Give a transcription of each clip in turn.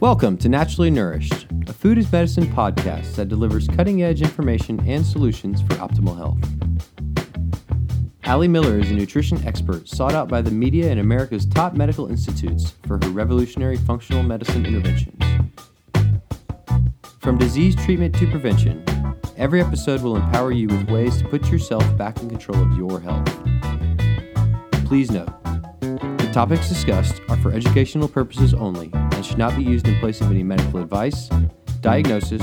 Welcome to Naturally Nourished, a food is medicine podcast that delivers cutting edge information and solutions for optimal health. Allie Miller is a nutrition expert sought out by the media and America's top medical institutes for her revolutionary functional medicine interventions. From disease treatment to prevention, every episode will empower you with ways to put yourself back in control of your health. Please note, the topics discussed are for educational purposes only and should not be used in place of any medical advice, diagnosis,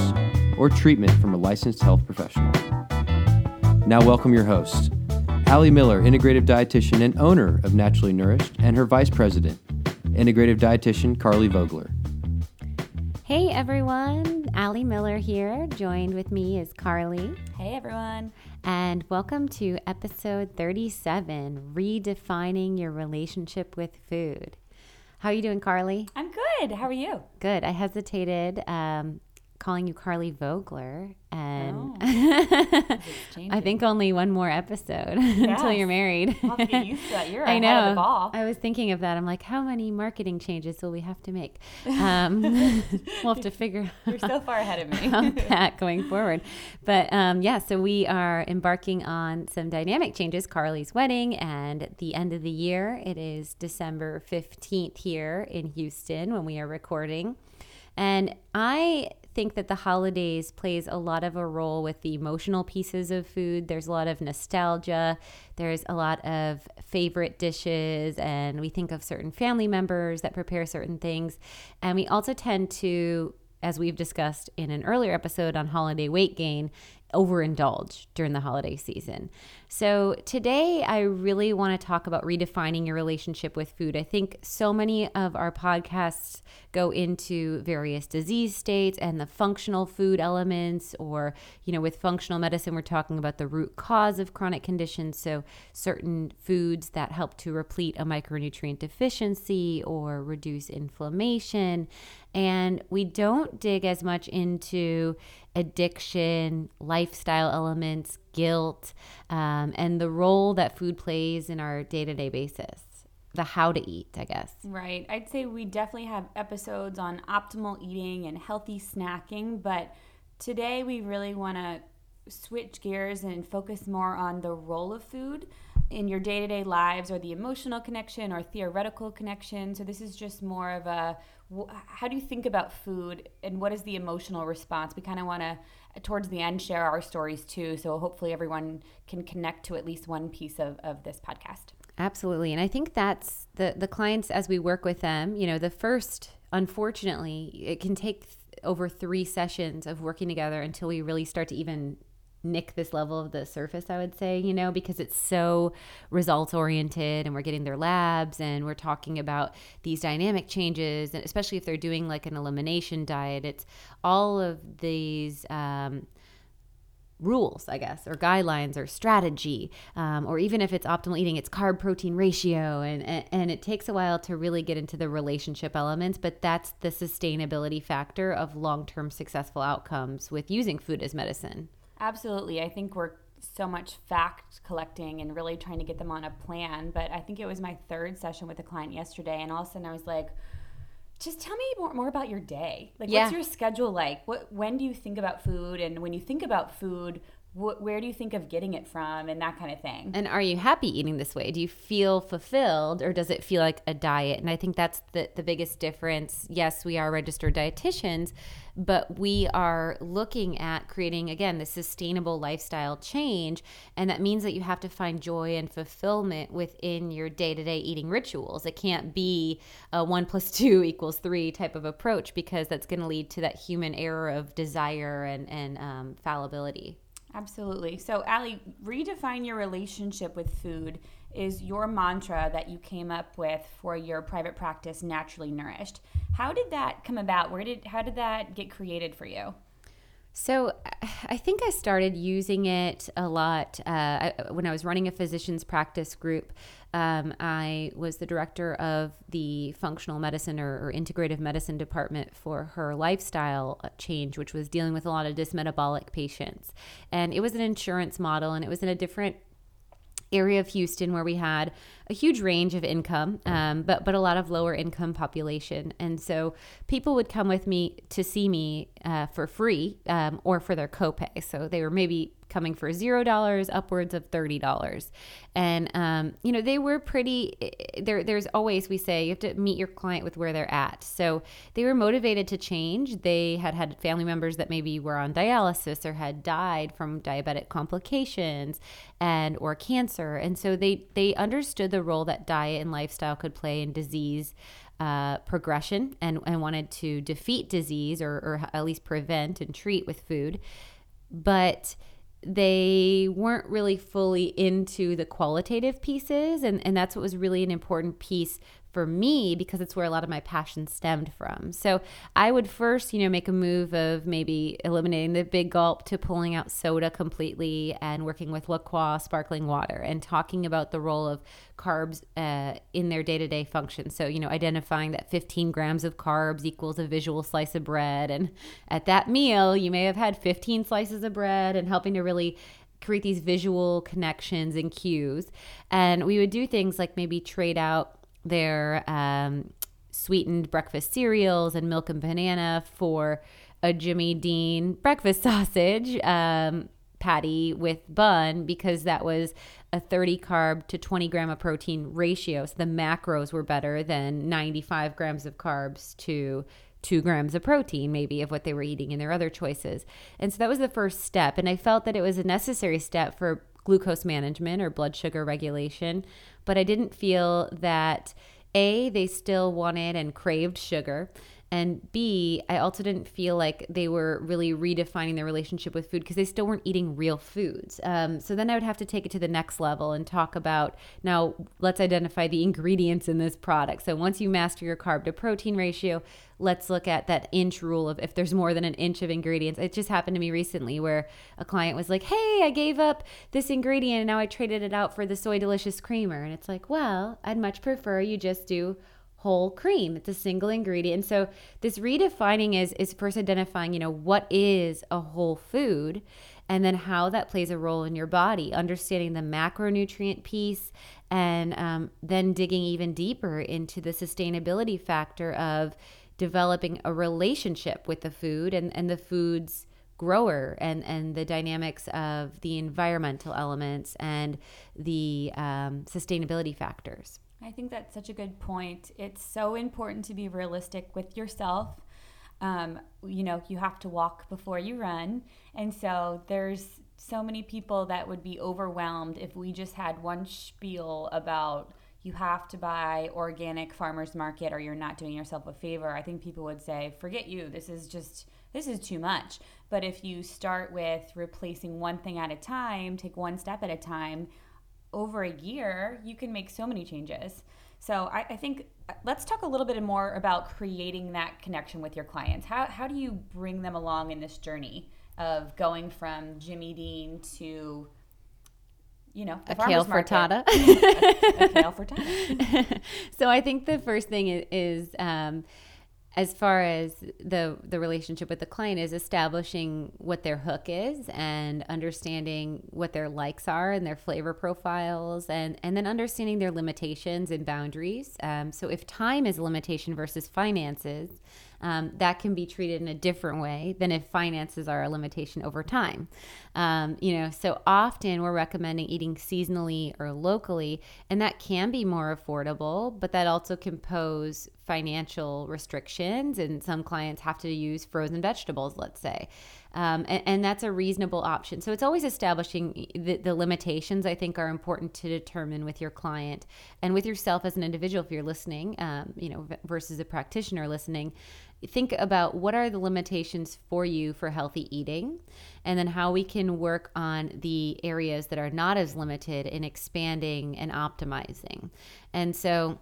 or treatment from a licensed health professional. Now, welcome your host, Allie Miller, integrative dietitian and owner of Naturally Nourished, and her vice president, integrative dietitian Carly Vogler. Hey everyone, Allie Miller here. Joined with me is Carly. Hey everyone. And welcome to episode 37 Redefining Your Relationship with Food. How are you doing, Carly? I'm good. How are you? Good. I hesitated um, calling you Carly Vogler, and Oh. I think only one more episode until you're married. I'll get used to that. You're I know. of the ball. I was thinking of that. I'm like, how many marketing changes will we have to make? Um, we'll have to figure You're so far ahead of me. that going forward. But um, yeah, so we are embarking on some dynamic changes. Carly's wedding and at the end of the year. It is December 15th here in Houston when we are recording. And I think that the holidays plays a lot of a role with the emotional pieces of food. There's a lot of nostalgia. There's a lot of favorite dishes and we think of certain family members that prepare certain things. And we also tend to as we've discussed in an earlier episode on holiday weight gain, overindulge during the holiday season. So, today I really want to talk about redefining your relationship with food. I think so many of our podcasts go into various disease states and the functional food elements, or, you know, with functional medicine, we're talking about the root cause of chronic conditions. So, certain foods that help to replete a micronutrient deficiency or reduce inflammation. And we don't dig as much into addiction, lifestyle elements, guilt, um, and the role that food plays in our day to day basis. The how to eat, I guess. right. I'd say we definitely have episodes on optimal eating and healthy snacking, but today we really want to switch gears and focus more on the role of food in your day-to-day lives or the emotional connection or theoretical connection so this is just more of a how do you think about food and what is the emotional response we kind of want to towards the end share our stories too so hopefully everyone can connect to at least one piece of, of this podcast Absolutely. And I think that's the the clients as we work with them, you know, the first unfortunately, it can take th- over 3 sessions of working together until we really start to even nick this level of the surface, I would say, you know, because it's so results oriented and we're getting their labs and we're talking about these dynamic changes, and especially if they're doing like an elimination diet, it's all of these um, rules, I guess, or guidelines or strategy, um, or even if it's optimal eating, it's carb protein ratio. And, and, and it takes a while to really get into the relationship elements, but that's the sustainability factor of long term successful outcomes with using food as medicine. Absolutely. I think we're so much fact collecting and really trying to get them on a plan. But I think it was my third session with a client yesterday, and all of a sudden I was like, just tell me more, more about your day. Like, Yeah. what's your schedule like? What when do you think about food? And when you think about food, wh- where do you think of getting it from, and that kind of thing. And are you happy eating this way? Do you feel fulfilled or does it feel like a diet? And I think that's the, the biggest difference. Yes, we are registered dietitians, but we are looking at creating, again, the sustainable lifestyle change. And that means that you have to find joy and fulfillment within your day to day eating rituals. It can't be a one plus two equals three type of approach because that's going to lead to that human error of desire and, and um, fallibility. Absolutely. So, Allie, redefine your relationship with food is your mantra that you came up with for your private practice, Naturally Nourished. How did that come about? Where did how did that get created for you? So I think I started using it a lot uh, I, when I was running a physician's practice group. Um, I was the director of the functional medicine or, or integrative medicine department for her lifestyle change, which was dealing with a lot of dysmetabolic patients. And it was an insurance model, and it was in a different area of Houston where we had a huge range of income, um, but but a lot of lower income population, and so people would come with me to see me uh, for free um, or for their copay. So they were maybe coming for zero dollars upwards of thirty dollars. And um, you know they were pretty there there's always we say you have to meet your client with where they're at. So they were motivated to change. They had had family members that maybe were on dialysis or had died from diabetic complications and or cancer. And so they they understood the role that diet and lifestyle could play in disease uh, progression and, and wanted to defeat disease or, or at least prevent and treat with food. But they weren't really fully into the qualitative pieces and, and that's what was really an important piece for me because it's where a lot of my passion stemmed from. So I would first, you know, make a move of maybe eliminating the big gulp to pulling out soda completely and working with La Croix sparkling water and talking about the role of carbs uh, in their day to day function. So, you know, identifying that 15 grams of carbs equals a visual slice of bread. And at that meal, you may have had 15 slices of bread and helping to really create these visual connections and cues. And we would do things like maybe trade out their um, sweetened breakfast cereals and milk and banana for a Jimmy Dean breakfast sausage um, patty with bun because that was a 30 carb to 20 gram of protein ratio. So the macros were better than 95 grams of carbs to two grams of protein, maybe, of what they were eating in their other choices. And so that was the first step. And I felt that it was a necessary step for glucose management or blood sugar regulation, but I didn't feel that A, they still wanted and craved sugar. And B, I also didn't feel like they were really redefining their relationship with food because they still weren't eating real foods. Um, so then I would have to take it to the next level and talk about now, let's identify the ingredients in this product. So once you master your carb to protein ratio, let's look at that inch rule of if there's more than an inch of ingredients. It just happened to me recently where a client was like, Hey, I gave up this ingredient and now I traded it out for the So Delicious creamer. And it's like, well, I'd much prefer you just do whole cream. It's a single ingredient. And so this redefining is is first identifying, you know, what is a whole food and then how that plays a role in your body, understanding the macronutrient piece, and um, then digging even deeper into the sustainability factor of developing a relationship with the food and, and the food's grower and, and the dynamics of the environmental elements and the um, sustainability factors. I think that's such a good point. It's so important to be realistic with yourself. Um, you know, you have to walk before you run. And so there's so many people that would be overwhelmed if we just had one spiel about you have to buy organic farmers market or you're not doing yourself a favor. I think people would say, forget you. This is just, this is too much. But if you start with replacing one thing at a time, take one step at a time, over a year, you can make so many changes. So I, I, think uh, let's talk a little bit more about creating that connection with your clients. How, how do you bring them along in this journey of going from Jimmy Dean to you know, a kale frittata. a, a, kale frittata. so I think the first thing is, is um, as far as the the relationship with the client is establishing what their hook is and understanding what their likes are and their flavor profiles and and then understanding their limitations and boundaries um, so if time is a limitation versus finances um, that can be treated in a different way than if finances are a limitation over time. Um, you know, so often we're recommending eating seasonally or locally, and that can be more affordable, but that also can pose financial restrictions. And some clients have to use frozen vegetables, let's say. Um, and, and, that's a reasonable option. So it's always establishing the, the, limitations I think are important to determine with your client and with yourself as an individual if you're listening, um, you know, versus a practitioner listening think about what are the limitations for you for healthy eating and then how we can work on the areas that are not as limited in expanding and optimizing. And so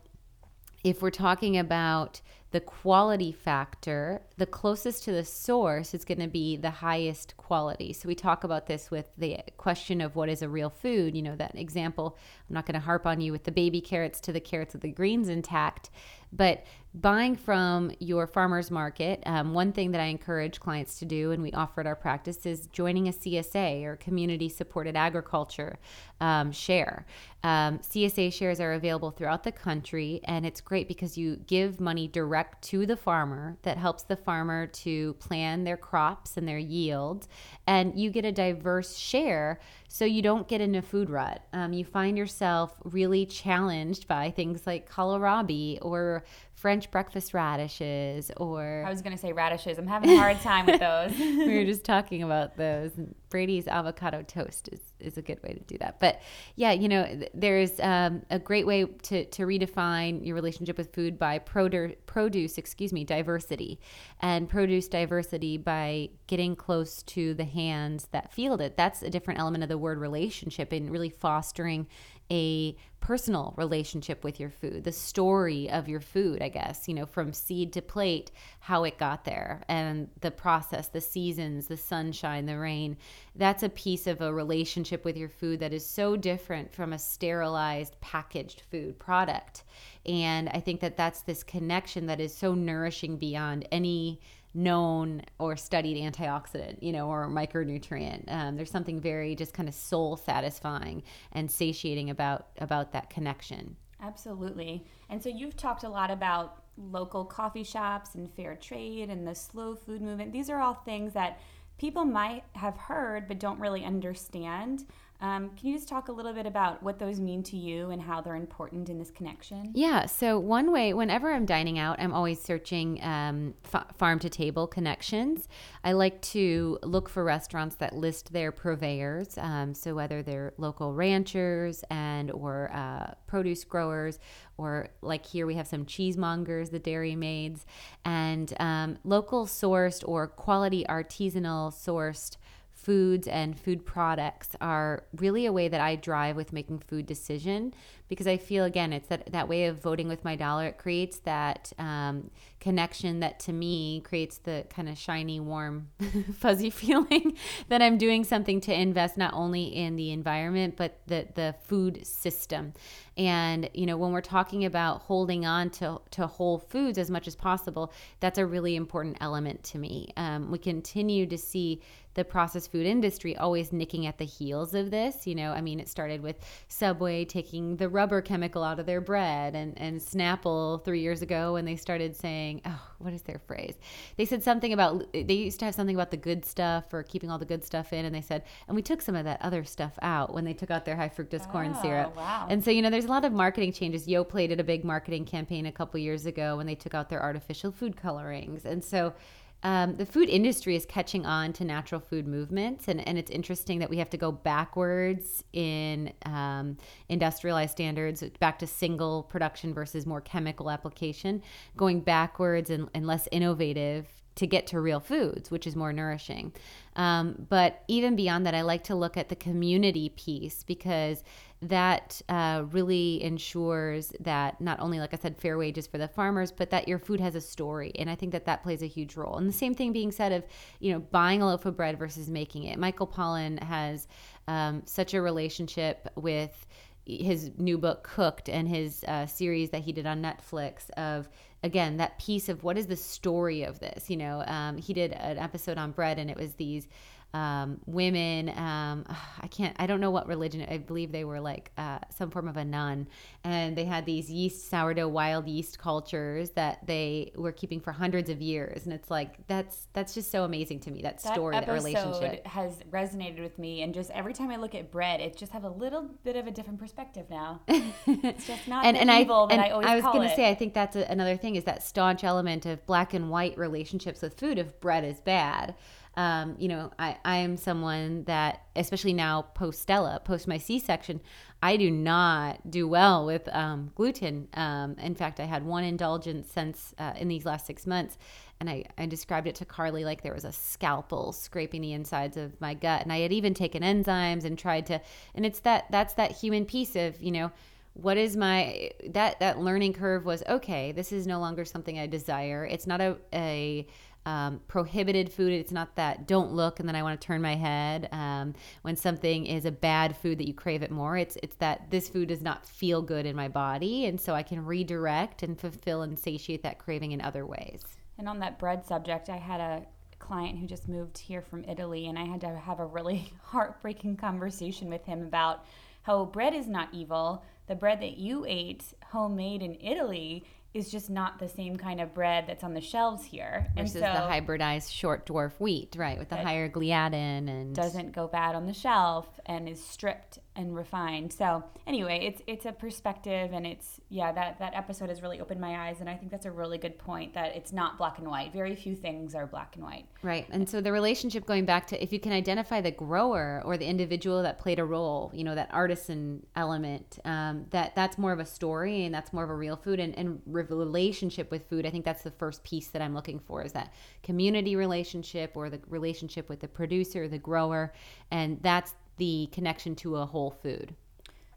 if we're talking about the quality factor, the closest to the source is going to be the highest quality. So we talk about this with the question of what is a real food. You know, that example, I'm not going to harp on you with the baby carrots to the carrots with the greens intact, but buying from your farmer's market, um, one thing that I encourage clients to do, and we offer at our practice, is joining a CSA or community supported agriculture um, share. Um, CSA shares are available throughout the country, and it's great because you give money direct to the farmer that helps the farmer to plan their crops and their yield, and you get a diverse share so you don't get in a food rut. Um, you find yourself really challenged by things like kohlrabi or French breakfast radishes or I was going to say radishes. I'm having a hard time with those. we were just talking about those. Brady's avocado toast is, is a good way to do that. But yeah, you know, there's um, a great way to, to redefine your relationship with food by produce, produce, excuse me, diversity and produce diversity by getting close to the hands that field it. That's a different element of the word relationship and really fostering a personal relationship with your food, the story of your food, I guess, you know, from seed to plate, how it got there, and the process, the seasons, the sunshine, the rain. That's a piece of a relationship with your food that is so different from a sterilized, packaged food product. And I think that that's this connection that is so nourishing beyond any known or studied antioxidant, you know, or micronutrient. Um, there's something very just kind of soul satisfying and satiating about about that connection. Absolutely. And so you've talked a lot about local coffee shops and fair trade and the slow food movement. These are all things that people might have heard but don't really understand. Um, can you just talk a little bit about what those mean to you and how they're important in this connection? Yeah. So, one way, whenever I'm dining out, I'm always searching um, f- farm to table connections. I like to look for restaurants that list their purveyors. Um, so, whether they're local ranchers and or uh, produce growers, or like here we have some cheesemongers, the dairy maids, and um, local sourced or quality artisanal sourced foods and food products are really a way that I drive with making food decision because I feel again it's that that way of voting with my dollar. It creates that um, connection that to me creates the kind of shiny, warm, fuzzy feeling that I'm doing something to invest not only in the environment but the the food system. And you know when we're talking about holding on to to whole foods as much as possible, that's a really important element to me. Um, we continue to see the processed food industry always nicking at the heels of this. You know, I mean, it started with Subway taking the rubber chemical out of their bread and, and Snapple three years ago when they started saying, oh, what is their phrase? They said something about, they used to have something about the good stuff or keeping all the good stuff in. And they said, and we took some of that other stuff out when they took out their high fructose oh, corn syrup. Wow. And so, you know, there's a lot of marketing changes. Yoplait did a big marketing campaign a couple years ago when they took out their artificial food colorings. And so, um, the food industry is catching on to natural food movements, and, and it's interesting that we have to go backwards in um, industrialized standards, back to single production versus more chemical application, going backwards and, and less innovative to get to real foods, which is more nourishing. Um, but even beyond that, I like to look at the community piece because that uh, really ensures that not only, like I said, fair wages for the farmers, but that your food has a story. And I think that that plays a huge role. And the same thing being said of, you know, buying a loaf of bread versus making it. Michael Pollan has um, such a relationship with his new book cooked and his uh, series that he did on netflix of again that piece of what is the story of this you know? Um, he did an episode on bread and it was these um, women. Um, I can't, I don't know what religion. I believe they were like uh, some form of a nun, and they had these yeast sourdough wild yeast cultures that they were keeping for hundreds of years. And it's like that's that's just so amazing to me. That, that story, that relationship has resonated with me. And just every time I look at bread, it just have a little bit of a different perspective now. it's just not and, and evil I, that I always. I was going to say, I think that's a, another thing is that staunch element of black and white relationships with food. If bread is bad um, you know, I, I am someone that, especially now post Stella, post my C section, I do not do well with um, gluten. Um, in fact, I had one indulgence since uh, in these last six months, and I, I described it to Carly like there was a scalpel scraping the insides of my gut. And I had even taken enzymes and tried to, and it's that that's that human piece of, you know, what is my that that learning curve was okay this is no longer something i desire it's not a, a um, prohibited food. It's not that don't look and then I want to turn my head. Um, when something is a bad food that you crave it more, it's it's that this food does not feel good in my body, and so I can redirect and fulfill and satiate that craving in other ways. And on that bread subject, I had a client who just moved here from Italy, and I had to have a really heartbreaking conversation with him about how bread is not evil. The bread that you ate, homemade in Italy, is just not the same kind of bread that's on the shelves here. Versus and so the hybridized short dwarf wheat, right, with the higher gliadin and doesn't go bad on the shelf and is stripped and refined. So anyway, it's it's a perspective, and it's yeah that that episode has really opened my eyes, and I think that's a really good point that it's not black and white. Very few things are black and white. Right, and so the relationship going back to if you can identify the grower or the individual that played a role, you know that artisan element, um, that that's more of a story and that's more of a real food and, and relationship with food. I think that's the first piece that I'm looking for is that community relationship or the relationship with the producer, the grower, and that's the connection to a whole food.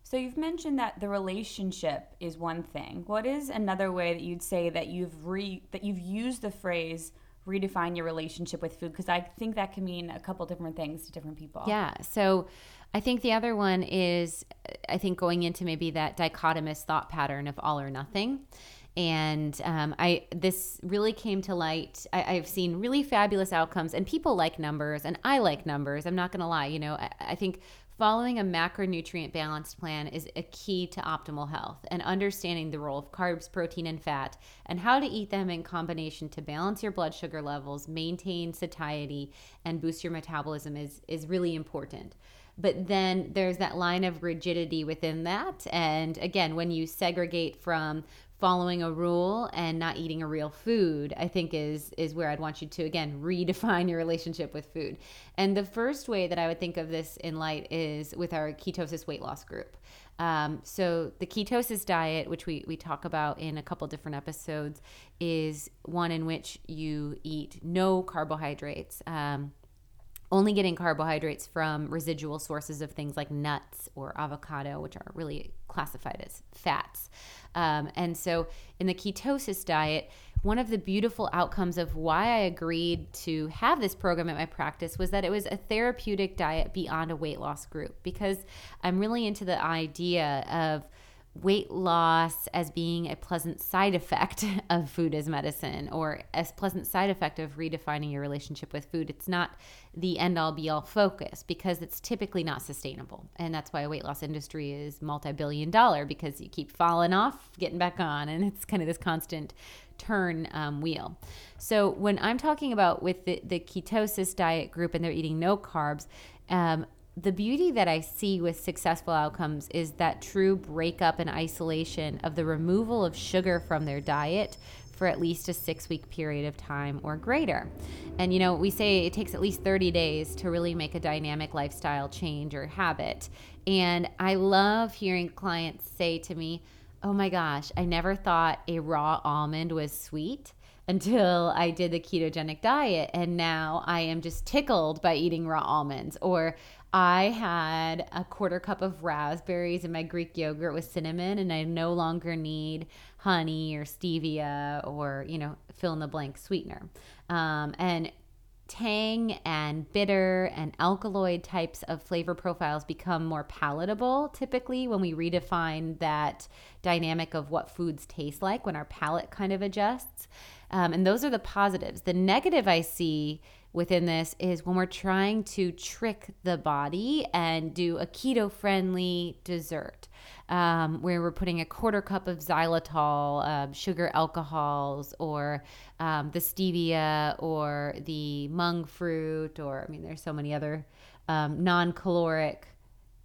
So you've mentioned that the relationship is one thing. What is another way that you'd say that you've re that you've used the phrase redefine your relationship with food because I think that can mean a couple different things to different people. Yeah. So I think the other one is I think going into maybe that dichotomous thought pattern of all or nothing and um, I this really came to light. I, have seen really fabulous outcomes, and people like numbers, and I like numbers. I'm not going to lie. You know, I, I think following a macronutrient balanced plan is a key to optimal health, and understanding the role of carbs, protein, and fat, and how to eat them in combination to balance your blood sugar levels, maintain satiety, and boost your metabolism is is really important but then there's that line of rigidity within that and again when you segregate from following a rule and not eating a real food i think is is where i'd want you to again redefine your relationship with food. And the first way that i would think of this in light is with our ketosis weight loss group. Um, so the ketosis diet which we, we talk about in a couple different episodes is one in which you eat no carbohydrates. Um, only getting carbohydrates from residual sources of things like nuts or avocado, which are really classified as fats. Um, and so in the ketosis diet, one of the beautiful outcomes of why I agreed to have this program at my practice was that it was a therapeutic diet beyond a weight loss group because I'm really into the idea of weight loss as being a pleasant side effect of food as medicine or a pleasant side effect of redefining your relationship with food. It's not the end all be all focus because it's typically not sustainable. And that's why a weight loss industry is multi billion dollar because you keep falling off, getting back on, and it's kind of this constant turn um, wheel. So when I'm talking about with the, the ketosis diet group and they're eating no carbs, um, the beauty that I see with successful outcomes is that true breakup and isolation of the removal of sugar from their diet for at least a six week period of time or greater. And you know, we say it takes at least 30 days to really make a dynamic lifestyle change or habit. And I love hearing clients say to me, Oh my gosh, I never thought a raw almond was sweet until I did the ketogenic diet. And now I am just tickled by eating raw almonds. Or I had a quarter cup of raspberries in my Greek yogurt with cinnamon, and I no longer need honey or stevia or, you know, fill in the blank sweetener. Um, and tang and bitter and alkaloid types of flavor profiles become more palatable typically when we redefine that dynamic of what foods taste like when our palate kind of adjusts. Um, and those are the positives. The negative I see within this is when we're trying to trick the body and do a keto friendly dessert um, where we're putting a quarter cup of xylitol, uh, sugar alcohols, or um, the stevia, or the monk fruit, or I mean, there's so many other um, non caloric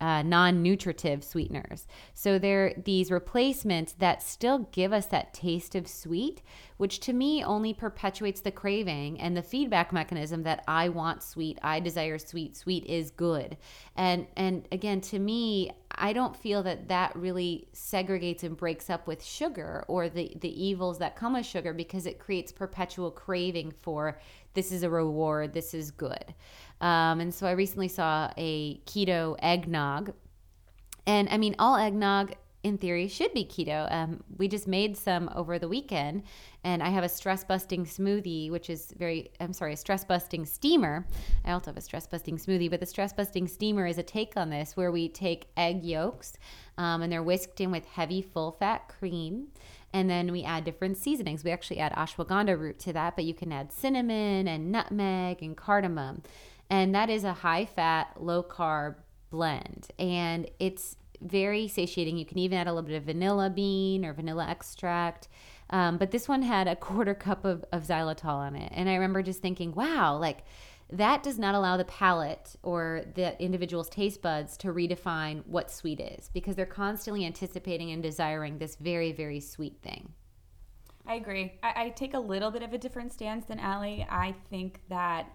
uh, non nutritive sweeteners. So they're these replacements that still give us that taste of sweet, which to me only perpetuates the craving and the feedback mechanism that I want sweet, I desire sweet, sweet is good. And and again, to me, I don't feel that that really segregates and breaks up with sugar or the the evils that come with sugar because it creates perpetual craving for this is a reward, this is good. Um, and so I recently saw a keto eggnog. And I mean, all eggnog in theory should be keto. Um, we just made some over the weekend, and I have a stress busting smoothie, which is very, I'm sorry, a stress busting steamer. I also have a stress busting smoothie, but the stress busting steamer is a take on this where we take egg yolks um, and they're whisked in with heavy full fat cream. And then we add different seasonings. We actually add ashwagandha root to that, but you can add cinnamon and nutmeg and cardamom. And that is a high fat, low carb blend. And it's very satiating. You can even add a little bit of vanilla bean or vanilla extract. Um, but this one had a quarter cup of, of xylitol on it. And I remember just thinking, wow, like that does not allow the palate or the individual's taste buds to redefine what sweet is because they're constantly anticipating and desiring this very, very sweet thing. I agree. I, I take a little bit of a different stance than Allie. I think that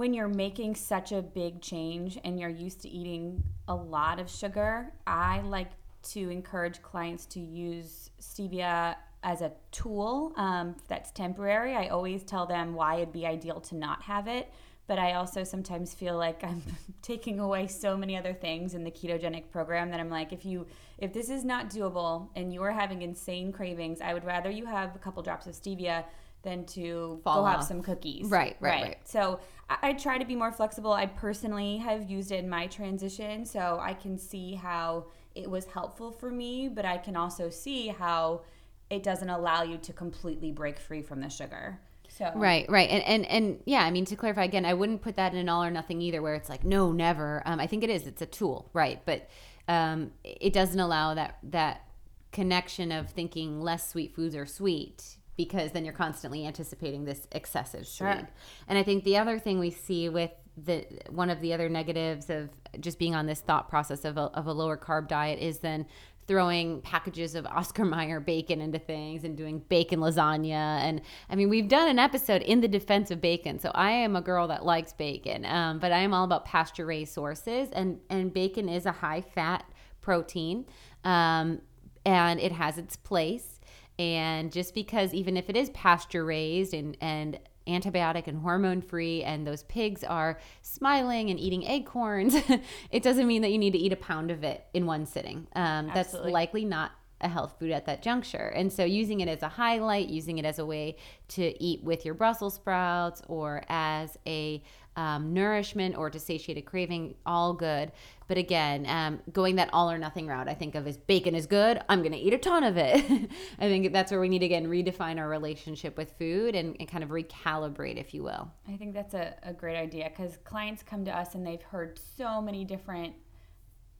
when you're making such a big change and you're used to eating a lot of sugar, I like to encourage clients to use stevia as a tool um, that's temporary. I always tell them why it'd be ideal to not have it, but I also sometimes feel like I'm taking away so many other things in the ketogenic program that I'm like, if you if this is not doable and you are having insane cravings, I would rather you have a couple drops of stevia than to Fall go have some cookies. Right, right, right. So I, I try to be more flexible. I personally have used it in my transition, so I can see how it was helpful for me, but I can also see how it doesn't allow you to completely break free from the sugar. So Right, right, and and and yeah, I mean to clarify again, I wouldn't put that in an all or nothing either, where it's like no, never. Um, I think it is. It's a tool, right? But um, it doesn't allow that that connection of thinking less sweet foods are sweet because then you're constantly anticipating this excessive Sure. sweet. And I think the other thing we see with the one of the other negatives of just being on this thought process of a, of a lower carb diet is then throwing packages of Oscar Mayer bacon into things and doing bacon lasagna. And I mean, we've done an episode in the defense of bacon. So I am a girl that likes bacon, um, but I am all about pasture raised sources. And, and bacon is a high fat protein um, and it has its place. And just because, even if it is pasture raised and, and antibiotic and hormone free, and those pigs are smiling and eating acorns, it doesn't mean that you need to eat a pound of it in one sitting. Um, that's likely not a health food at that juncture. And so, using it as a highlight, using it as a way to eat with your Brussels sprouts or as a um, nourishment or to satiate a craving, all good. But again, um, going that all or nothing route, I think of as bacon is good, I'm going to eat a ton of it. I think that's where we need to again redefine our relationship with food and, and kind of recalibrate, if you will. I think that's a, a great idea because clients come to us and they've heard so many different,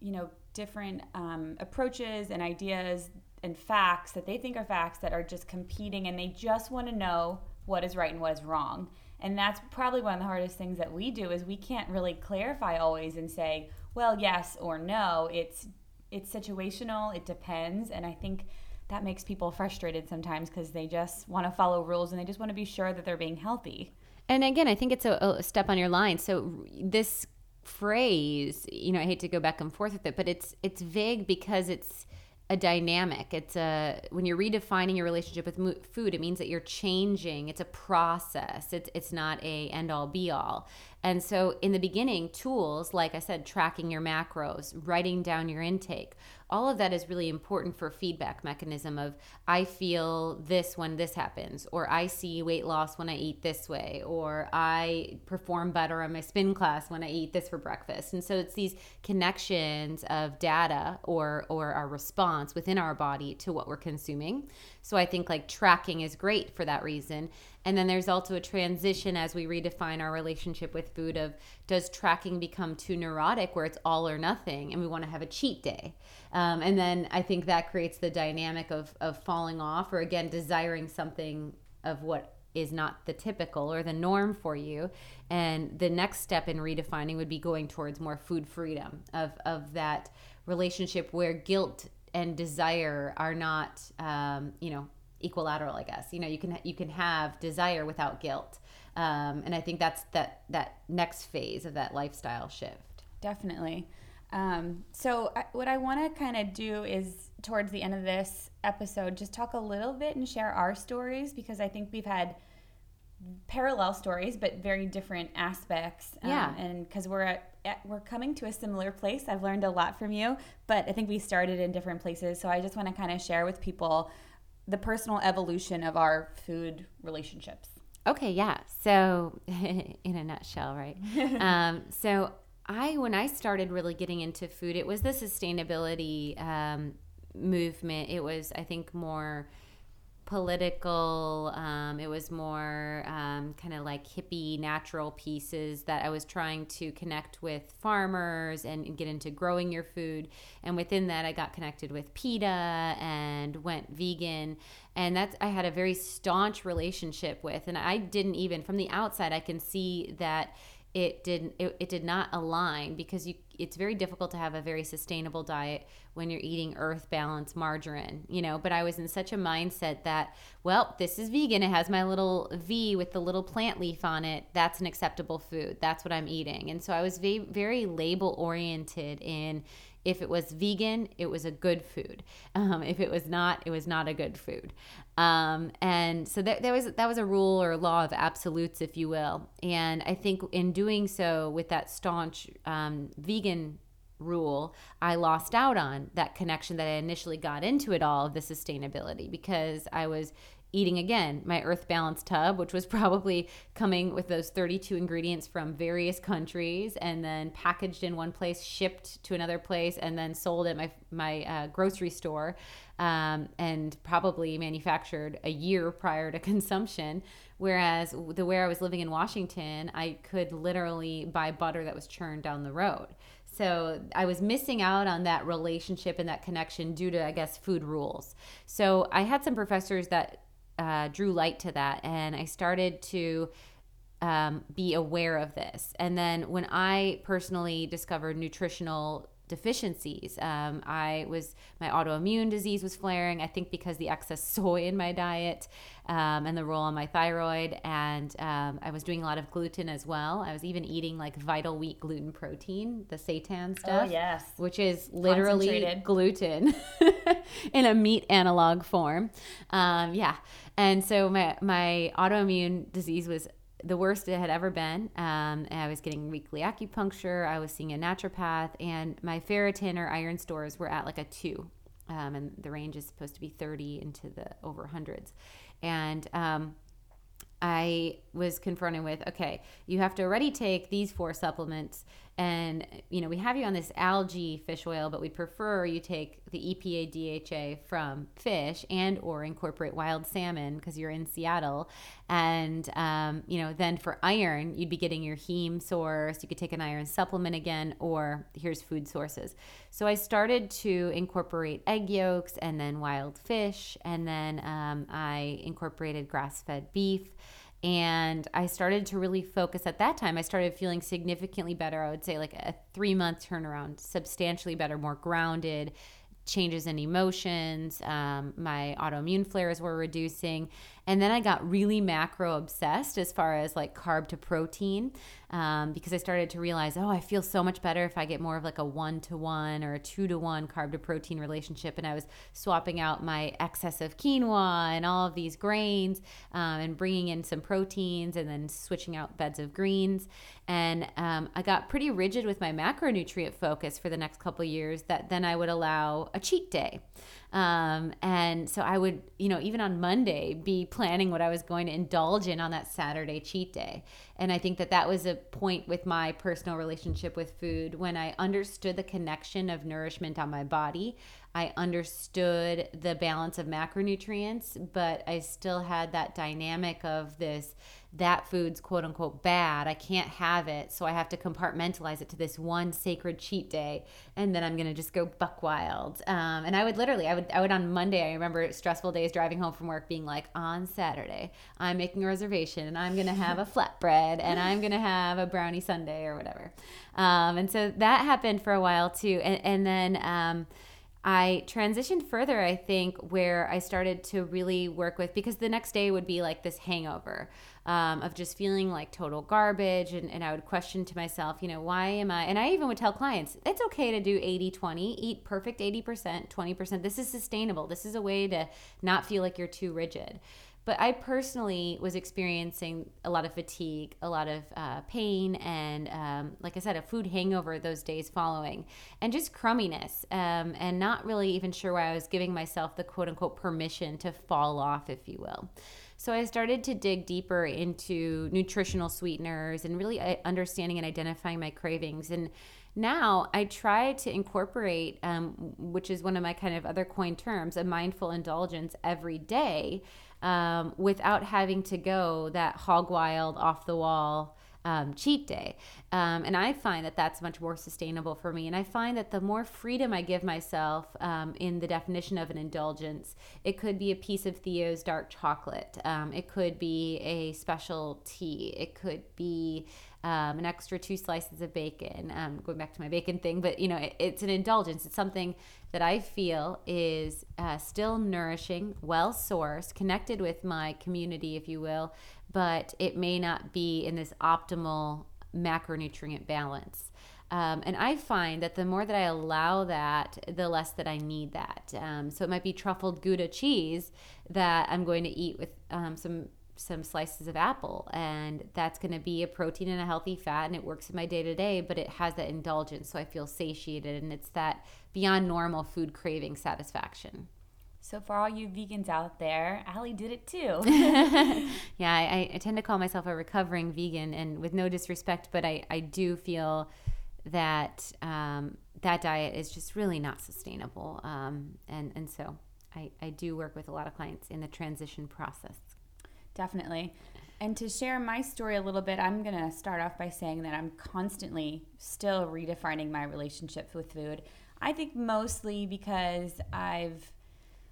you know, different um, approaches and ideas and facts that they think are facts that are just competing and they just want to know what is right and what is wrong. And that's probably one of the hardest things that we do is we can't really clarify always and say, well, yes or no. It's it's situational, it depends, and I think that makes people frustrated sometimes because they just want to follow rules and they just want to be sure that they're being healthy. And again, I think it's a, a step on your line. So this phrase, you know, I hate to go back and forth with it, but it's it's vague because it's a dynamic. It's a when you're redefining your relationship with mo- food, it means that you're changing. It's a process. It's it's not a end all be all. And so in the beginning, tools like I said, tracking your macros, writing down your intake, all of that is really important for feedback mechanism of I feel this when this happens, or I see weight loss when I eat this way, or I perform better on my spin class when I eat this for breakfast. And so it's these connections of data or or our response within our body to what we're consuming. So I think like tracking is great for that reason. And then there's also a transition as we redefine our relationship with food of does tracking become too neurotic where it's all or nothing and we want to have a cheat day. Um, and then I think that creates the dynamic of, of falling off or again desiring something of what is not the typical or the norm for you. And the next step in redefining would be going towards more food freedom of, of that relationship where guilt and desire are not, um, you know, equilateral. I guess you know you can you can have desire without guilt, um, and I think that's that that next phase of that lifestyle shift. Definitely. Um, so, I, what I want to kind of do is, towards the end of this episode, just talk a little bit and share our stories because I think we've had parallel stories, but very different aspects. Um, Yeah. And because we're at at, we're coming to a similar place. I've learned a lot from you, but I think we started in different places. So I just want to kind of share with people the personal evolution of our food relationships. Okay, yeah. So, in a nutshell, right? um, so, I when I started really getting into food, it was the sustainability um, movement. It was, I think, more political. Um, it was more um, kind of like hippie, natural pieces that I was trying to connect with farmers and get into growing your food. And within that, I got connected with PETA and went vegan. And that's I had a very staunch relationship with. And I didn't even from the outside, I can see that it didn't it, it did not align because you it's very difficult to have a very sustainable diet when you're eating earth balance margarine you know? But i was in such a mindset that well this is vegan. It has my little v with the little plant leaf on it. That's an acceptable food. That's what i'm eating. And so i was very, very label oriented in if it was vegan, it was a good food. Um, if it was not, it was not a good food. Um, and so that, that was that was a rule or law of absolutes, if you will. And I think in doing so with that staunch um, vegan rule, I lost out on that connection that I initially got into it all of the sustainability because I was eating again. My earth balance tub which was probably coming with those 32 ingredients from various countries and then packaged in one place shipped to another place and then sold at my my uh, grocery store um, and probably manufactured a year prior to consumption. Whereas the where i was living in washington i could literally buy butter that was churned down the road. So I was missing out on that relationship and that connection due to, I guess, food rules. So I had some professors that uh, drew light to that, and I started to um, be aware of this. And then when I personally discovered nutritional deficiencies. Um, I was my autoimmune disease was flaring. I think because the excess soy in my diet um, and the role on my thyroid, and um, I was doing a lot of gluten as well. I was even eating like vital wheat gluten protein, the seitan oh, stuff. Oh yes, which is literally gluten in a meat analog form. Um, yeah, and so my my autoimmune disease was the worst it had ever been. Um, I was getting weekly acupuncture. I was seeing a naturopath, and my ferritin or iron stores were at like a two, um, and the range is supposed to be 30 into the over hundreds. And um, I was confronted with okay, you have to already take these four supplements and you know we have you on this algae fish oil but we prefer you take the epa dha from fish and or incorporate wild salmon because you're in seattle. And um, you know then for iron you'd be getting your heme source. You could take an iron supplement again or here's food sources. So i started to incorporate egg yolks and then wild fish. And then um, i incorporated grass-fed beef and I started to really focus at that time. I started feeling significantly better. I would say like a three month turnaround, substantially better, more grounded, changes in emotions. Um, my autoimmune flares were reducing. And then I got really macro obsessed as far as like carb to protein um, because I started to realize, oh, I feel so much better if I get more of like a one to one or a two to one carb to protein relationship. And I was swapping out my excess of quinoa and all of these grains um, and bringing in some proteins and then switching out beds of greens. And um, I got pretty rigid with my macronutrient focus for the next couple years that then I would allow a cheat day. Um, and so I would, you know, even on Monday, be planning what I was going to indulge in on that Saturday cheat day. And I think that that was a point with my personal relationship with food when I understood the connection of nourishment on my body. I understood the balance of macronutrients, but I still had that dynamic of this that food's quote unquote bad. I can't have it. So I have to compartmentalize it to this one sacred cheat day. And then I'm going to just go buck wild. Um, and I would literally, I would, I would on Monday, I remember stressful days driving home from work being like, on Saturday, I'm making a reservation and I'm going to have a flatbread and I'm going to have a brownie sundae or whatever. Um, and so that happened for a while too. And, and then, um, I transitioned further, I think, where I started to really work with because the next day would be like this hangover um, of just feeling like total garbage. And, and I would question to myself, you know, why am I? And I even would tell clients, it's okay to do 80 20, eat perfect 80%, 20%. This is sustainable. This is a way to not feel like you're too rigid. But I personally was experiencing a lot of fatigue, a lot of uh, pain, and um, like I said, a food hangover those days following, and just crumminess, um, and not really even sure why I was giving myself the quote unquote permission to fall off, if you will. So I started to dig deeper into nutritional sweeteners and really uh, understanding and identifying my cravings. And now I try to incorporate, um, which is one of my kind of other coin terms, a mindful indulgence every day um, without having to go that hog wild, off the wall um, cheat day. Um, and I find that that's much more sustainable for me. And I find that the more freedom I give myself um, in the definition of an indulgence, it could be a piece of Theo's dark chocolate, um, it could be a special tea, it could be um, an extra two slices of bacon. Um, going back to my bacon thing, but you know, it, it's an indulgence. It's something that I feel is uh, still nourishing, well sourced, connected with my community, if you will, but it may not be in this optimal macronutrient balance. Um, and I find that the more that I allow that, the less that I need that. Um, so it might be truffled Gouda cheese that I'm going to eat with um, some some slices of apple and that's going to be a protein and a healthy fat and it works in my day to day but it has that indulgence so i feel satiated and it's that beyond normal food craving satisfaction. So for all you vegans out there Allie did it too. Yeah I, I, tend to call myself a recovering vegan and with no disrespect but i, I do feel that um, that diet is just really not sustainable um, and, and so I, I do work with a lot of clients in the transition process Definitely. And to share my story a little bit, I'm going to start off by saying that I'm constantly still redefining my relationship with food. I think mostly because I've,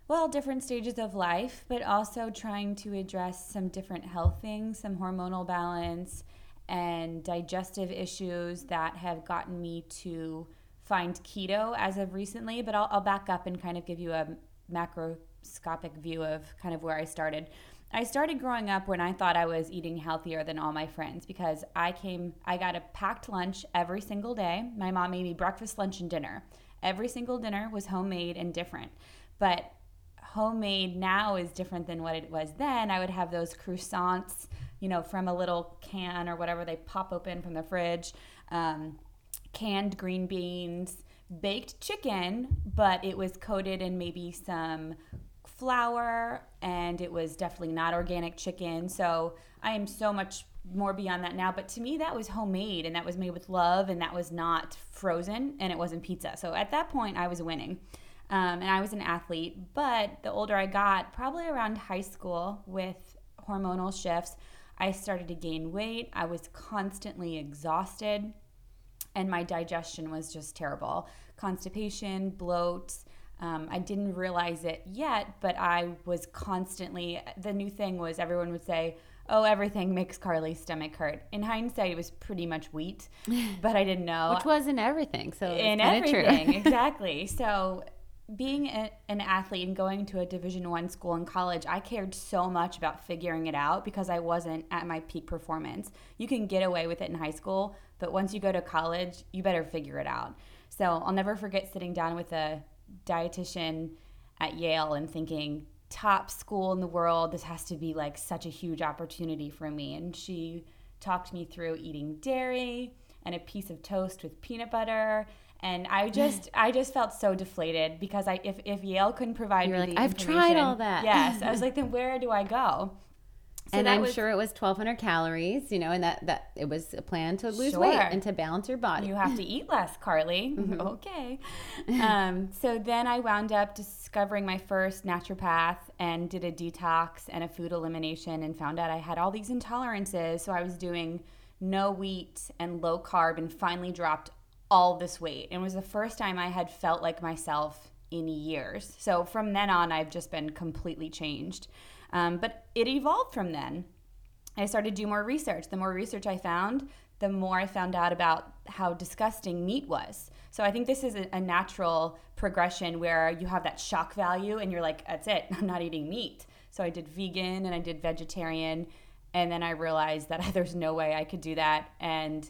well, different stages of life, but also trying to address some different health things, some hormonal balance, and digestive issues that have gotten me to find keto as of recently. But I'll, I'll back up and kind of give you a macroscopic view of kind of where I started. I started growing up when I thought I was eating healthier than all my friends because I came, I got a packed lunch every single day. My mom made me breakfast, lunch, and dinner. Every single dinner was homemade and different. But homemade now is different than what it was then. I would have those croissants, you know, from a little can or whatever they pop open from the fridge, um, canned green beans, baked chicken, but it was coated in maybe some flour and it was definitely not organic chicken. So I am so much more beyond that now. But to me, that was homemade and that was made with love and that was not frozen and it wasn't pizza. So at that point, I was winning. Um, and I was an athlete. But the older I got, probably around high school with hormonal shifts, I started to gain weight. I was constantly exhausted and my digestion was just terrible constipation, bloat, um, I didn't realize it yet, but I was constantly. The new thing was everyone would say, "Oh, everything makes Carly's stomach hurt." In hindsight, it was pretty much wheat, but I didn't know. Which was in everything, so in everything, exactly. So, being a, an athlete and going to a Division One school in college, I cared so much about figuring it out because I wasn't at my peak performance. You can get away with it in high school, but once you go to college, you better figure it out. So I'll never forget sitting down with a dietitian at Yale and thinking, top school in the world, this has to be like such a huge opportunity for me. And she talked me through eating dairy and a piece of toast with peanut butter and I just I just felt so deflated because I if, if Yale couldn't provide You're me like, I've tried all that. Yes, I was like, then where do I go? So and I'm was, sure it was 1,200 calories, you know, and that that it was a plan to lose sure. weight and to balance your body. You have to eat less, Carly. Mm-hmm. okay. um, so then I wound up discovering my first naturopath and did a detox and a food elimination and found out I had all these intolerances. So I was doing no wheat and low carb and finally dropped all this weight. And it was the first time I had felt like myself in years. So from then on, I've just been completely changed. Um, but it evolved from then. I started to do more research. The more research I found, the more I found out about how disgusting meat was. So I think this is a, a, natural progression where you have that shock value and you're like, that's it, I'm not eating meat. So I did vegan and I did vegetarian. And then I realized that there's no way I could do that. And,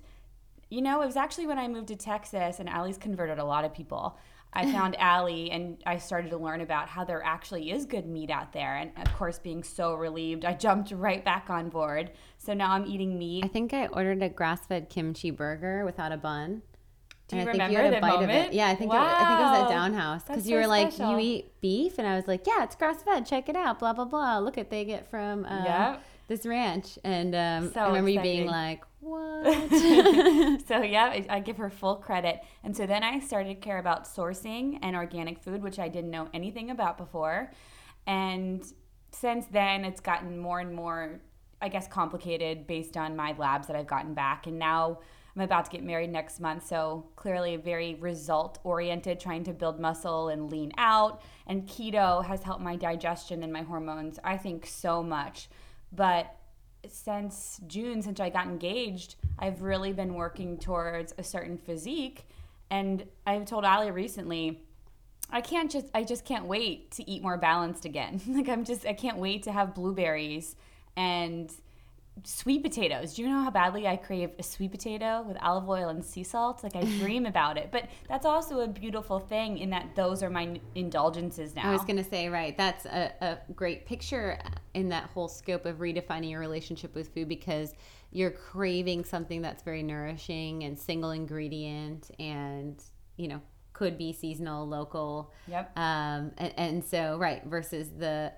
you know, it was actually when I moved to Texas and Allie's converted a lot of people. I found Allie and I started to learn about how there actually is good meat out there. And of course, being so relieved, I jumped right back on board. So now I'm eating meat. I think I ordered a grass-fed kimchi burger without a bun. Do you and I remember think you had a that bite moment? of it. Yeah, I think it, I think it was at Wow. Downhouse because you so were like, special. "You eat beef," and I was like, "Yeah, it's grass-fed. Check it out." Blah blah blah. Look at they get from um, Yep. this ranch, and um, So I remember you being like, "What?" so yeah, I, I give her full credit. And so then I started to care about sourcing and organic food, which I didn't know anything about before. And since then, it's gotten more and more, I guess, complicated based on my labs that I've gotten back. And now I'm about to get married next month, so clearly very result oriented, trying to build muscle and lean out. And keto has helped my digestion and my hormones, I think, so much. But since June, since I got engaged, I've really been working towards a certain physique. And I've told Allie recently, I can't just, I just can't wait to eat more balanced again. like, I'm just, I can't wait to have blueberries and sweet potatoes. Do you know how badly I crave a sweet potato with olive oil and sea salt? Like, I dream about it. But that's also a beautiful thing in that those are my indulgences now. I was gonna say, right, that's a, a great picture in that whole scope of redefining your relationship with food because you're craving something that's very nourishing and single ingredient and you know could be seasonal, local. Yep. Um, and, and so right versus the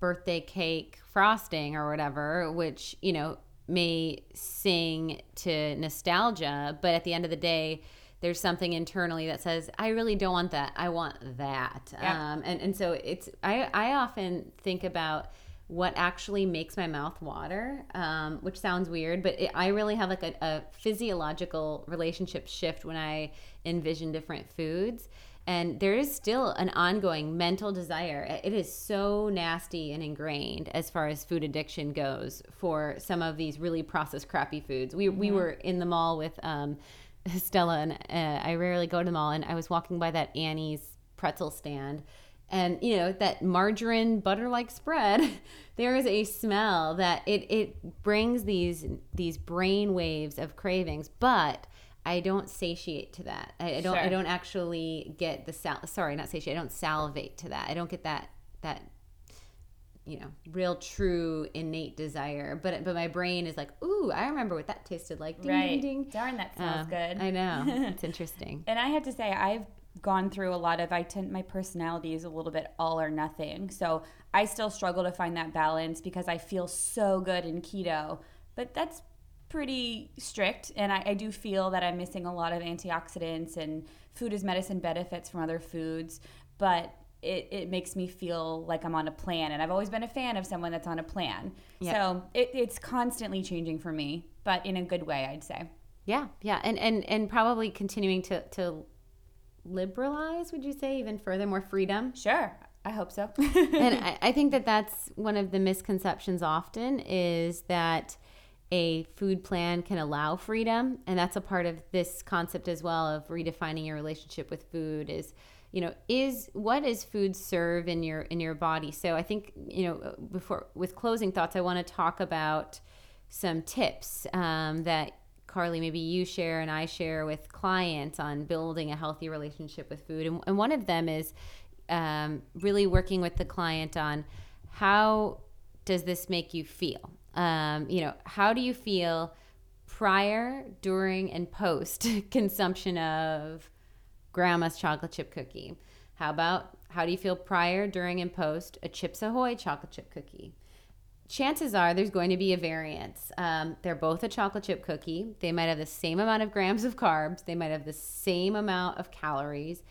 birthday cake frosting or whatever, which you know may sing to nostalgia, but at the end of the day, there's something internally that says, "I really don't want that. I want that." Yeah. Um, and and so it's I I often think about what actually makes my mouth water, um, which sounds weird, but it, I really have like a, a physiological relationship shift when I envision different foods. And there is still an ongoing mental desire. It is so nasty and ingrained as far as food addiction goes for some of these really processed, crappy foods. We, we were in the mall with um, Stella, and uh, I rarely go to the mall, and I was walking by that Annie's pretzel stand and you know that margarine butter like spread there is a smell that it it brings these these brain waves of cravings but I don't satiate to that. I, I don't. I don't actually get the sal. Sorry, not satiate. I don't salivate to that. I don't get that that you know real true innate desire. But but my brain is like, ooh, I remember what that tasted like. Ding right. ding ding. Darn, that smells Uh, good. I know. It's interesting. And I have to say, I've gone through a lot of. I tend my personality is a little bit all or nothing, so I still struggle to find that balance because I feel so good in keto, but that's pretty strict, and I, I do feel that I'm missing a lot of antioxidants and food as medicine benefits from other foods, but. It, it makes me feel like I'm on a plan, and I've always been a fan of someone that's on a plan. Yeah. So it, it's constantly changing for me, but in a good way, I'd say. Yeah, yeah, and and and probably continuing to to liberalize. Would you say even further, more freedom? Sure, I hope so. and I, I think that that's one of the misconceptions often is that a food plan can allow freedom and that's a part of this concept as well of redefining your relationship with food is you know is what is food serve in your in your body so i think you know before with closing thoughts i want to talk about some tips um, that Carly, maybe you share and I share with clients on building a healthy relationship with food. And, and one of them is um, really working with the client on how does this make you feel? Um, you know, how do you feel prior, during, and post consumption of grandma's chocolate chip cookie? How about how do you feel prior, during, and post a Chips Ahoy chocolate chip cookie? chances are there's going to be a variance. Um, they're both a chocolate chip cookie. They might have the same amount of grams of carbs. They might have the same amount of calories,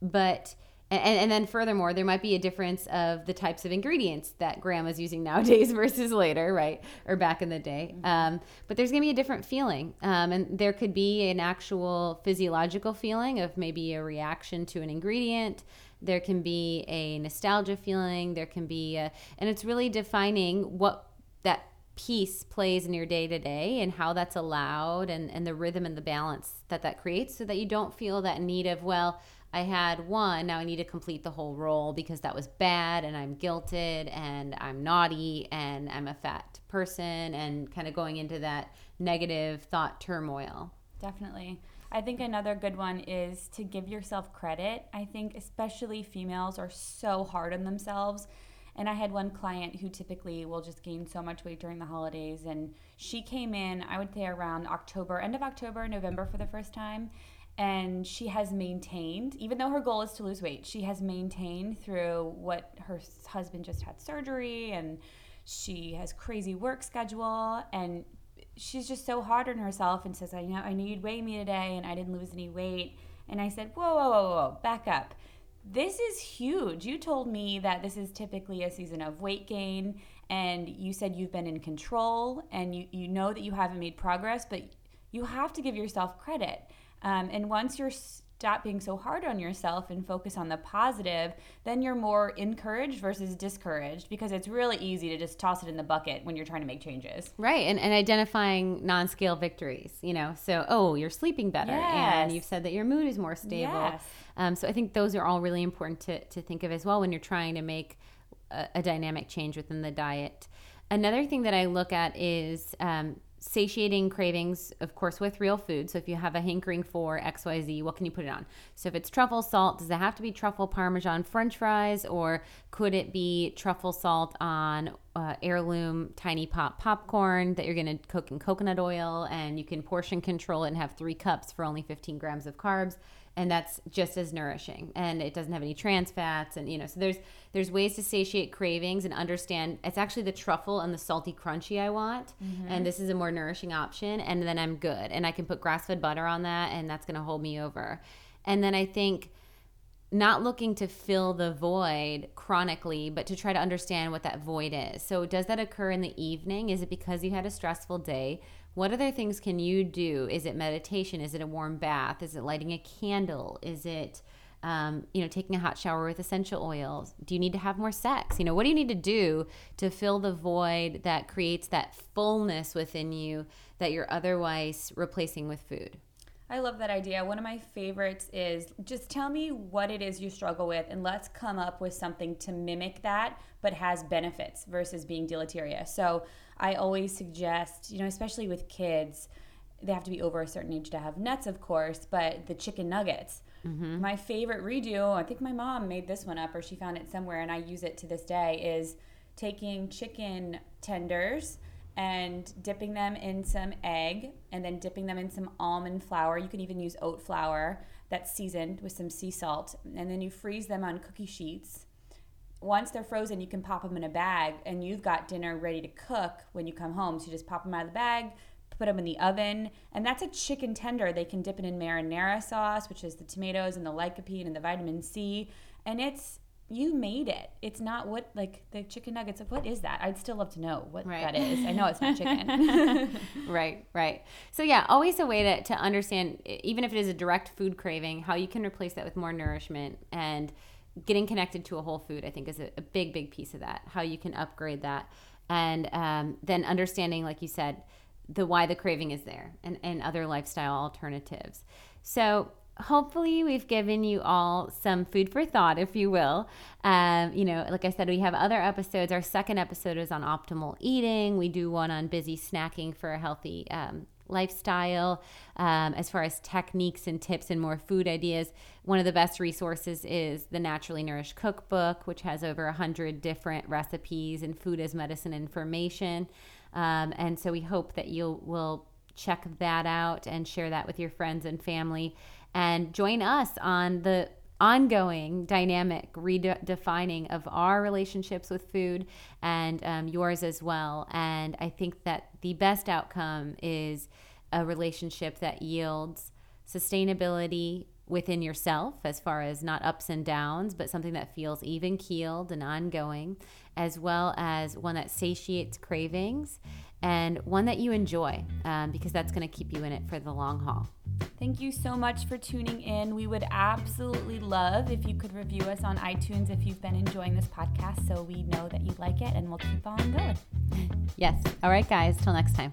but and, and then furthermore, there might be a difference of the types of ingredients that grandma's using nowadays versus later, right? Or back in the day. Um, but there's going to be a different feeling. Um, and there could be an actual physiological feeling of maybe a reaction to an ingredient. There can be a nostalgia feeling. There can be, a, and it's really defining what that piece plays in your day to day and how that's allowed and, and the rhythm and the balance that that creates so that you don't feel that need of, well, I had one, now I need to complete the whole roll because that was bad and I'm guilted and I'm naughty and I'm a fat person and kind of going into that negative thought turmoil. Definitely. I think another good one is to give yourself credit. I think especially females are so hard on themselves. And I had one client who typically will just gain so much weight during the holidays. And she came in, I would say around October, end of October, November for the first time. And she has maintained, even though her goal is to lose weight, she has maintained through what her husband just had surgery and she has crazy work schedule and she's just so hard on herself and says, I know I knew you'd weigh me today and I didn't lose any weight. And I said, Whoa, whoa, whoa, whoa, back up. This is huge. You told me that this is typically a season of weight gain and you said you've been in control and you, you know that you haven't made progress, but you have to give yourself credit. Um, and once you're stop being so hard on yourself and focus on the positive, then you're more encouraged versus discouraged because it's really easy to just toss it in the bucket when you're trying to make changes. Right. And, and identifying non scale victories, you know, so, oh, you're sleeping better. Yes. And you've said that your mood is more stable. Yes. Um, so I think those are all really important to, to think of as well when you're trying to make a, a dynamic change within the diet. Another thing that I look at is um, satiating cravings, of course, with real food. So if you have a hankering for XYZ, what can you put it on? So if it's truffle salt, does it have to be truffle parmesan french fries or could it be truffle salt on uh, heirloom tiny pop popcorn that you're going to cook in coconut oil and you can portion control and have three cups for only 15 grams of carbs? And that's just as nourishing and it doesn't have any trans fats and you know so there's there's ways to satiate cravings and understand it's actually the truffle and the salty crunchy i want mm-hmm. and this is a more nourishing option and then i'm good and i can put grass-fed butter on that and that's going to hold me over and then i think not looking to fill the void chronically, but to try to understand what that void is. So, does that occur in the evening? Is it because you had a stressful day? What other things can you do? Is it meditation? Is it a warm bath? Is it lighting a candle? Is it um, you know, taking a hot shower with essential oils? Do you need to have more sex? You know, what do you need to do to fill the void that creates that fullness within you that you're otherwise replacing with food? I love that idea. One of my favorites is just tell me what it is you struggle with and let's come up with something to mimic that but has benefits versus being deleterious. So I always suggest, you know, especially with kids, they have to be over a certain age to have nuts, of course, but the chicken nuggets. Mm-hmm. My favorite redo, I think my mom made this one up or she found it somewhere and I use it to this day, is taking chicken tenders and dipping them in some egg and then dipping them in some almond flour. You can even use oat flour that's seasoned with some sea salt. And then you freeze them on cookie sheets. Once they're frozen, you can pop them in a bag and you've got dinner ready to cook when you come home. So you just pop them out of the bag, put them in the oven. And that's a chicken tender. They can dip it in marinara sauce, which is the tomatoes and the lycopene and the vitamin C. And it's you made it. It's not what like the chicken nuggets. Of what is that? I'd still love to know what right. that is. I know it's not chicken. right, right. So yeah, always a way to to understand, even if it is a direct food craving, how you can replace that with more nourishment and getting connected to a whole food. I think is a, a big, big piece of that. How you can upgrade that, and um, then understanding, like you said, the why the craving is there, and and other lifestyle alternatives. So hopefully we've given you all some food for thought if you will um, you know like i said we have other episodes our second episode is on optimal eating we do one on busy snacking for a healthy um, lifestyle um, as far as techniques and tips and more food ideas. One of the best resources is the naturally nourished cookbook which has over 100 different recipes and food as medicine information. Um, and so we hope that you will check that out and share that with your friends and family. And join us on the ongoing dynamic redefining of our relationships with food and um, yours as well. And I think that the best outcome is a relationship that yields sustainability within yourself as far as not ups and downs, but something that feels even keeled and ongoing, as well as one that satiates cravings and one that you enjoy um, because that's going to keep you in it for the long haul. Thank you so much for tuning in. We would absolutely love if you could review us on iTunes if you've been enjoying this podcast so we know that you like it and we'll keep on going. Yes. All right, guys. Till next time.